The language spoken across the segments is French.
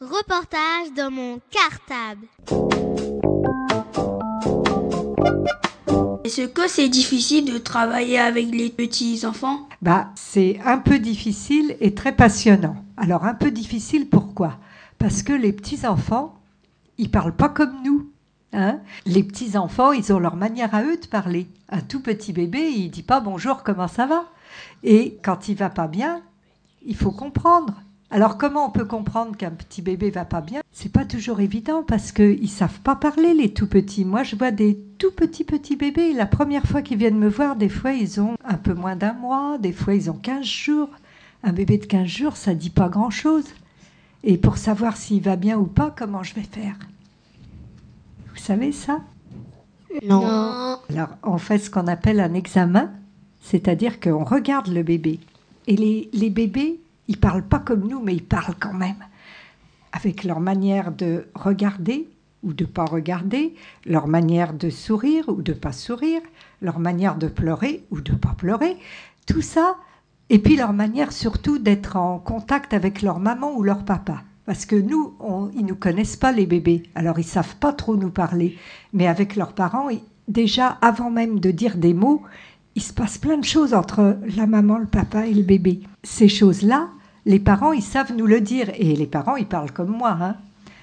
Reportage dans mon cartable. Est-ce que c'est difficile de travailler avec les petits enfants Bah, c'est un peu difficile et très passionnant. Alors un peu difficile pourquoi? Parce que les petits enfants, ils parlent pas comme nous. Hein? Les petits enfants, ils ont leur manière à eux de parler. Un tout petit bébé, il dit pas bonjour, comment ça va? Et quand il va pas bien, il faut comprendre. Alors comment on peut comprendre qu'un petit bébé va pas bien? C'est pas toujours évident parce qu'ils savent pas parler les tout petits. Moi je vois des tout petits petits bébés. La première fois qu'ils viennent me voir, des fois ils ont un peu moins d'un mois, des fois ils ont 15 jours. Un bébé de 15 jours, ça dit pas grand-chose. Et pour savoir s'il va bien ou pas, comment je vais faire? Vous savez ça? Non. Alors on fait ce qu'on appelle un examen, c'est-à-dire qu'on regarde le bébé. Et les, les bébés, ils parlent pas comme nous, mais ils parlent quand même. Avec leur manière de regarder ou de pas regarder, leur manière de sourire ou de pas sourire, leur manière de pleurer ou de pas pleurer, tout ça, et puis leur manière surtout d'être en contact avec leur maman ou leur papa. Parce que nous, on, ils nous connaissent pas les bébés, alors ils savent pas trop nous parler. Mais avec leurs parents, déjà avant même de dire des mots, il se passe plein de choses entre la maman, le papa et le bébé. Ces choses-là, les parents, ils savent nous le dire. Et les parents, ils parlent comme moi. Hein.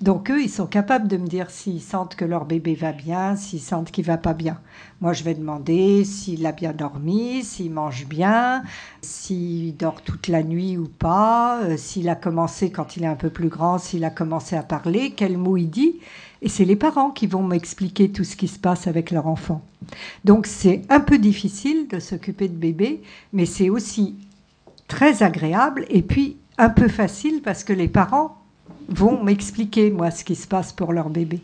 Donc eux, ils sont capables de me dire s'ils sentent que leur bébé va bien, s'ils sentent qu'il va pas bien. Moi, je vais demander s'il a bien dormi, s'il mange bien, s'il dort toute la nuit ou pas, euh, s'il a commencé quand il est un peu plus grand, s'il a commencé à parler, quel mot il dit. Et c'est les parents qui vont m'expliquer tout ce qui se passe avec leur enfant. Donc c'est un peu difficile de s'occuper de bébé, mais c'est aussi très agréable et puis un peu facile parce que les parents vont m'expliquer moi ce qui se passe pour leur bébé.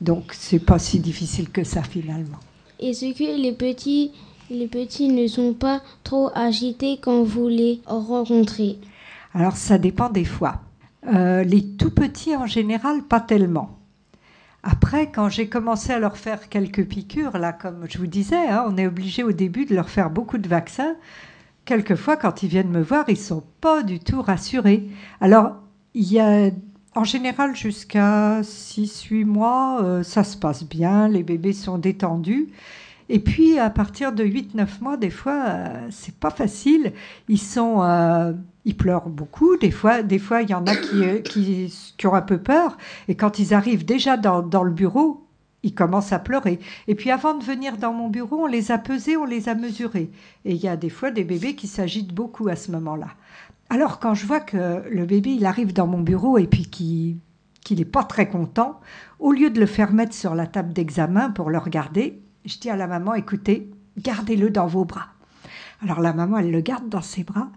Donc c'est pas si difficile que ça finalement. Est-ce que les petits, les petits ne sont pas trop agités quand vous les rencontrez? Alors ça dépend des fois. Euh, les tout petits en général pas tellement. Après, quand j'ai commencé à leur faire quelques piqûres, là, comme je vous disais, hein, on est obligé au début de leur faire beaucoup de vaccins. Quelquefois, quand ils viennent me voir, ils sont pas du tout rassurés. Alors, il y a, en général, jusqu'à 6-8 mois, euh, ça se passe bien, les bébés sont détendus. Et puis, à partir de 8-9 mois, des fois, euh, c'est pas facile. Ils sont, euh, ils pleurent beaucoup. Des fois, des fois, il y en a qui, euh, qui, ont un peu peur. Et quand ils arrivent déjà dans, le bureau, ils commencent à pleurer. Et puis, avant de venir dans mon bureau, on les a pesés, on les a mesurés. Et il y a des fois des bébés qui s'agitent beaucoup à ce moment-là. Alors, quand je vois que le bébé, il arrive dans mon bureau et puis qu'il n'est pas très content, au lieu de le faire mettre sur la table d'examen pour le regarder, je dis à la maman, écoutez, gardez-le dans vos bras. Alors la maman, elle le garde dans ses bras,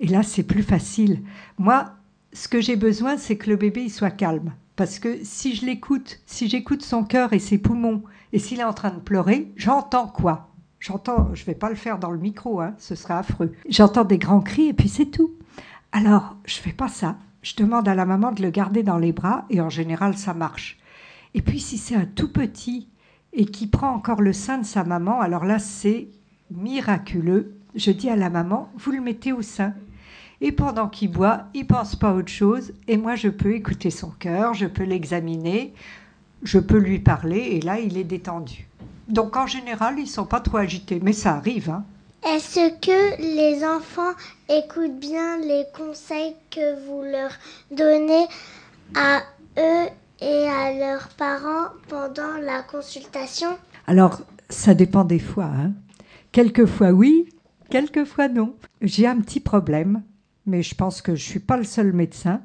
et là, c'est plus facile. Moi, ce que j'ai besoin, c'est que le bébé il soit calme. Parce que si je l'écoute, si j'écoute son cœur et ses poumons, et s'il est en train de pleurer, j'entends quoi? J'entends, je vais pas le faire dans le micro, hein, ce serait affreux. J'entends des grands cris et puis c'est tout. Alors, je fais pas ça. Je demande à la maman de le garder dans les bras et en général, ça marche. Et puis, si c'est un tout petit et qui prend encore le sein de sa maman, alors là, c'est miraculeux. Je dis à la maman, vous le mettez au sein. Et pendant qu'il boit, il pense pas à autre chose. Et moi, je peux écouter son cœur, je peux l'examiner, je peux lui parler, et là, il est détendu. Donc, en général, ils sont pas trop agités, mais ça arrive. Hein. Est-ce que les enfants écoutent bien les conseils que vous leur donnez à eux et à leurs parents pendant la consultation Alors, ça dépend des fois. Hein. Quelquefois oui, quelquefois non. J'ai un petit problème, mais je pense que je suis pas le seul médecin,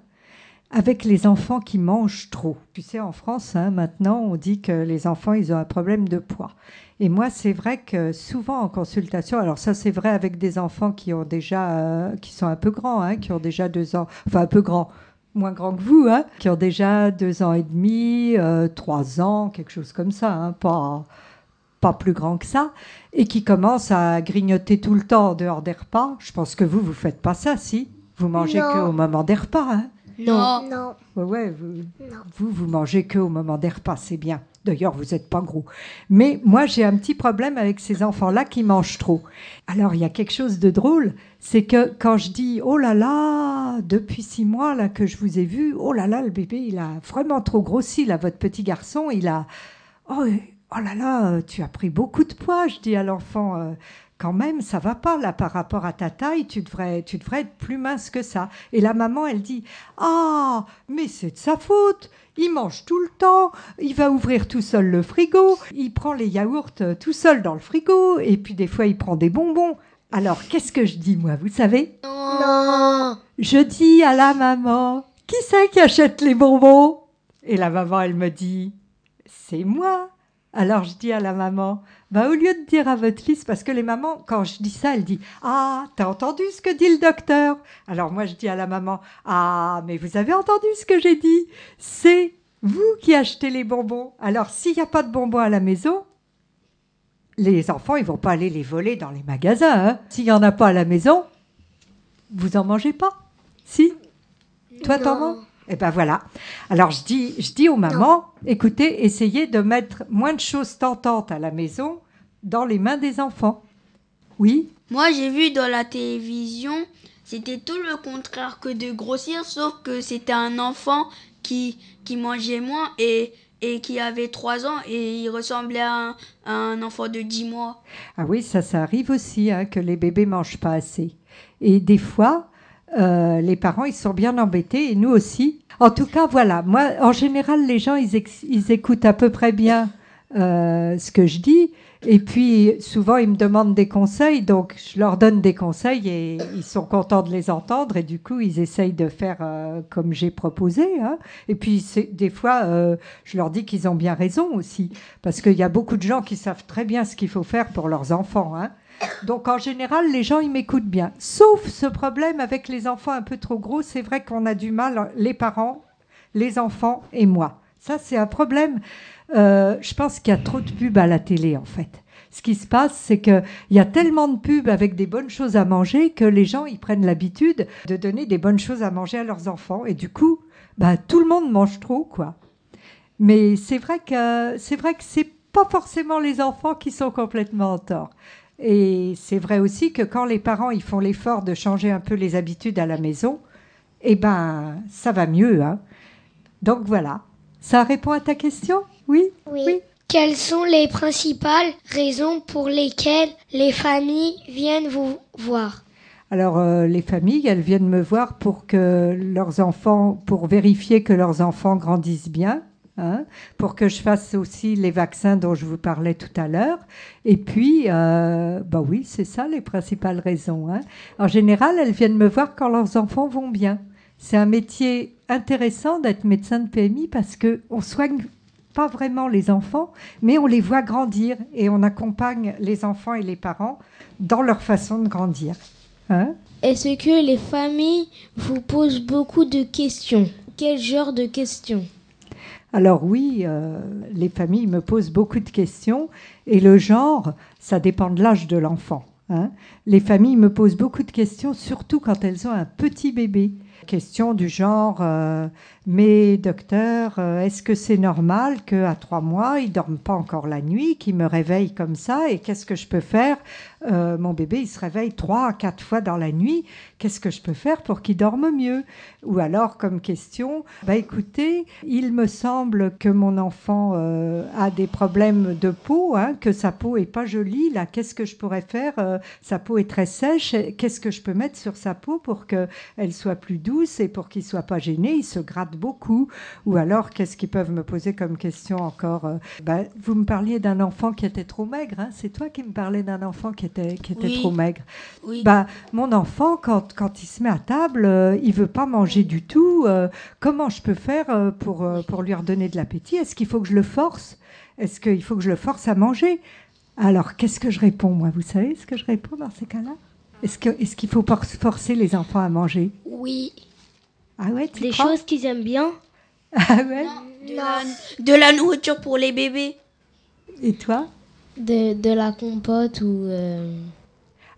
avec les enfants qui mangent trop. Tu sais, en France, hein, maintenant, on dit que les enfants, ils ont un problème de poids. Et moi, c'est vrai que souvent en consultation, alors ça, c'est vrai avec des enfants qui ont déjà, euh, qui sont un peu grands, hein, qui ont déjà deux ans, enfin un peu grands, moins grands que vous, hein, qui ont déjà deux ans et demi, euh, trois ans, quelque chose comme ça, hein, pas pas plus grand que ça, et qui commencent à grignoter tout le temps en dehors des repas. Je pense que vous, vous faites pas ça, si? Vous mangez qu'au moment des repas. Hein? Non. Non. Ouais, ouais, vous, Non. vous, vous mangez que au moment des repas, c'est bien. D'ailleurs, vous n'êtes pas gros. Mais moi, j'ai un petit problème avec ces enfants-là qui mangent trop. Alors, il y a quelque chose de drôle, c'est que quand je dis oh là là, depuis six mois là que je vous ai vu, oh là là, le bébé, il a vraiment trop grossi là, votre petit garçon, il a oh, oh là là, euh, tu as pris beaucoup de poids. Je dis à l'enfant. euh, quand même, ça va pas là par rapport à ta taille, tu devrais, tu devrais être plus mince que ça. Et la maman, elle dit Ah, mais c'est de sa faute, il mange tout le temps, il va ouvrir tout seul le frigo, il prend les yaourts euh, tout seul dans le frigo, et puis des fois il prend des bonbons. Alors qu'est-ce que je dis moi, vous savez? Non. Je dis à la maman Qui c'est qui achète les bonbons? Et la maman, elle me dit C'est moi. Alors je dis à la maman bah, au lieu de dire à votre fils, parce que les mamans, quand je dis ça, elle dit Ah, t'as entendu ce que dit le docteur? Alors moi, je dis à la maman Ah, mais vous avez entendu ce que j'ai dit? C'est vous qui achetez les bonbons. Alors, s'il n'y a pas de bonbons à la maison, les enfants, ils vont pas aller les voler dans les magasins. hein. S'il n'y en a pas à la maison, vous en mangez pas Si? Toi, t'en manges? Eh ben voilà. Alors je dis, je dis aux mamans, écoutez, essayez de mettre moins de choses tentantes à la maison dans les mains des enfants. Oui? Moi, j'ai vu dans la télévision, c'était tout le contraire que de grossir, sauf que c'était un enfant qui, qui mangeait moins et, et qui avait 3 ans et il ressemblait à un, à un enfant de 10 mois. Ah oui, ça, ça arrive aussi, hein, que les bébés mangent pas assez. Et des fois, euh, les parents, ils sont bien embêtés, et nous aussi. En tout cas, voilà, moi, en général, les gens, ils, écoutent à peu près bien euh, ce que je dis. Et puis, souvent, ils me demandent des conseils, donc je leur donne des conseils et ils sont contents de les entendre. Et du coup, ils essayent de faire euh, comme j'ai proposé. hein. Et puis, des fois, euh, je leur dis qu'ils ont bien raison aussi. Parce qu'il y a beaucoup de gens qui savent très bien ce qu'il faut faire pour leurs enfants. hein. Donc, en général, les gens, ils m'écoutent bien. Sauf ce problème avec les enfants un peu trop gros. C'est vrai qu'on a du mal, les parents, les enfants et moi. Ça, c'est un problème. Euh, je pense qu'il y a trop de pubs à la télé, en fait. Ce qui se passe, c'est qu'il y a tellement de pubs avec des bonnes choses à manger que les gens, ils prennent l'habitude de donner des bonnes choses à manger à leurs enfants. Et du coup, bah, tout le monde mange trop, quoi. Mais c'est vrai que c'est vrai que c'est pas forcément les enfants qui sont complètement en tort. Et c'est vrai aussi que quand les parents ils font l'effort de changer un peu les habitudes à la maison, eh ben ça va mieux. Hein. Donc voilà. Ça répond à ta question? Oui? Oui. Oui. Quelles sont les principales raisons pour lesquelles les familles viennent vous voir? Alors euh, les familles, elles viennent me voir pour que leurs enfants, pour vérifier que leurs enfants grandissent bien, hein, pour que je fasse aussi les vaccins dont je vous parlais tout à l'heure. Et puis, euh, bah oui, c'est ça les principales raisons. hein. En général, elles viennent me voir quand leurs enfants vont bien. C'est un métier intéressant d'être médecin de PMI parce que on soigne pas vraiment les enfants, mais on les voit grandir et on accompagne les enfants et les parents dans leur façon de grandir. Hein Est-ce que les familles vous posent beaucoup de questions? Quel genre de questions? Alors oui, euh, les familles me posent beaucoup de questions et le genre, ça dépend de l'âge de l'enfant. hein. Les familles me posent beaucoup de questions, surtout quand elles ont un petit bébé. Questions du genre, euh, mais docteur, euh, est-ce que c'est normal qu'à trois mois, il dorme pas encore la nuit, qu'il me réveille comme ça Et qu'est-ce que je peux faire Euh, Mon bébé, il se réveille trois à quatre fois dans la nuit. Qu'est-ce que je peux faire pour qu'il dorme mieux? Ou alors, comme question, bah écoutez, il me semble que mon enfant a des problèmes de peau, hein, que sa peau est pas jolie. Là, qu'est-ce que je pourrais faire? Sa peau est très sèche. Qu'est-ce que je peux mettre sur sa peau pour que elle soit plus douce et pour qu'il soit pas gêné Il se gratte beaucoup. Ou alors, qu'est-ce qu'ils peuvent me poser comme question encore Euh, bah, Vous me parliez d'un enfant qui était trop maigre. hein. C'est toi qui me parlais d'un enfant qui était qui était Oui. trop maigre. Oui. Bah, mon enfant, quand, quand il se met à table, euh, il veut pas manger du tout. euh, comment je peux faire euh, pour, pour lui redonner de l'appétit? Est-ce qu'il faut que je le force? Est-ce qu'il faut que je le force à manger? Alors, qu'est-ce que je réponds, moi? Vous savez ce que je réponds dans ces cas-là? Est-ce que- est-ce qu'il faut forcer les enfants à manger? Oui. Ah ouais, tu Des crois? choses qu'ils aiment bien Ah ouais? De, la, de la nourriture pour les bébés. Et toi? De, de la compote ou... euh,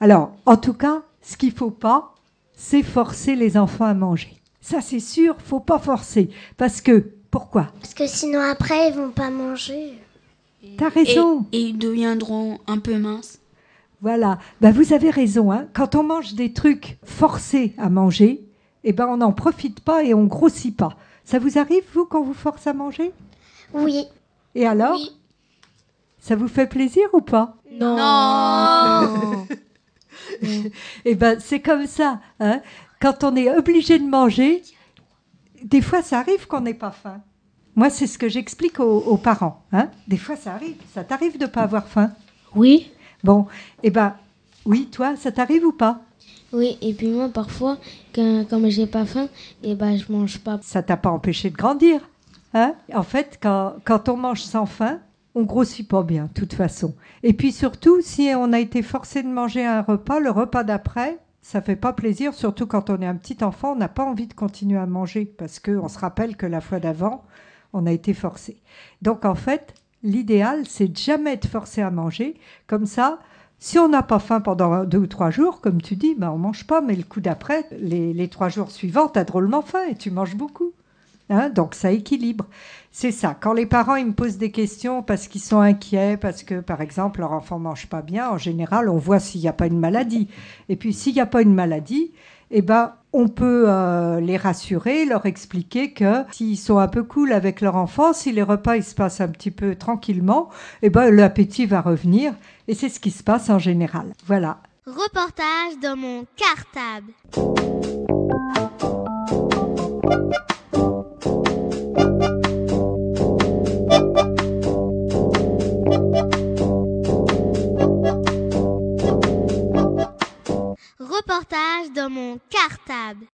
Alors, en tout cas, ce qu'il faut pas, c'est forcer les enfants à manger. Ça, c'est sûr, faut pas forcer. Parce que, pourquoi? Parce que sinon après ils vont pas manger. T'as Et, raison. et ils deviendront un peu minces. Voilà. Ben, vous avez raison. Hein. Quand on mange des trucs forcés à manger, eh ben, on n'en profite pas et on grossit pas. Ça vous arrive, vous, quand vous force à manger? Oui. Et alors? Oui. Ça vous fait plaisir ou pas? Non. Eh ben, c'est comme ça. Hein. Quand on est obligé de manger, des fois, ça arrive qu'on n'ait pas faim. Moi, c'est ce que j'explique aux, aux parents. Hein. Des fois, ça arrive. Ça t'arrive de pas avoir faim? Oui, Bon, eh ben, oui, toi, ça t'arrive ou pas? Oui. Et puis moi, parfois, quand, comme j'ai pas faim, et ben je mange pas. Ça t'a pas empêché de grandir. Hein? En fait, quand, quand on mange sans faim, on grossit pas bien, de toute façon. Et puis surtout, si on a été forcé de manger un repas, le repas d'après, ça fait pas plaisir, surtout quand on est un petit enfant, on n'a pas envie de continuer à manger parce qu'on se rappelle que la fois d'avant, on a été forcé. Donc en fait, l'idéal, c'est de jamais être forcé à manger. Comme ça, si on n'a pas faim pendant deux ou trois jours, comme tu dis, ben on mange pas, mais le coup d'après, les, les trois jours suivants, tu as drôlement faim et tu manges beaucoup. Hein, donc ça équilibre. C'est ça. Quand les parents ils me posent des questions parce qu'ils sont inquiets, parce que par exemple leur enfant mange pas bien, en général on voit s'il n'y a pas une maladie. Et puis s'il n'y a pas une maladie, eh ben on peut euh, les rassurer, leur expliquer que s'ils sont un peu cool avec leur enfant, si les repas ils se passent un petit peu tranquillement, eh ben l'appétit va revenir. Et c'est ce qui se passe en général. Voilà. Reportage dans mon cartable. mon cartable.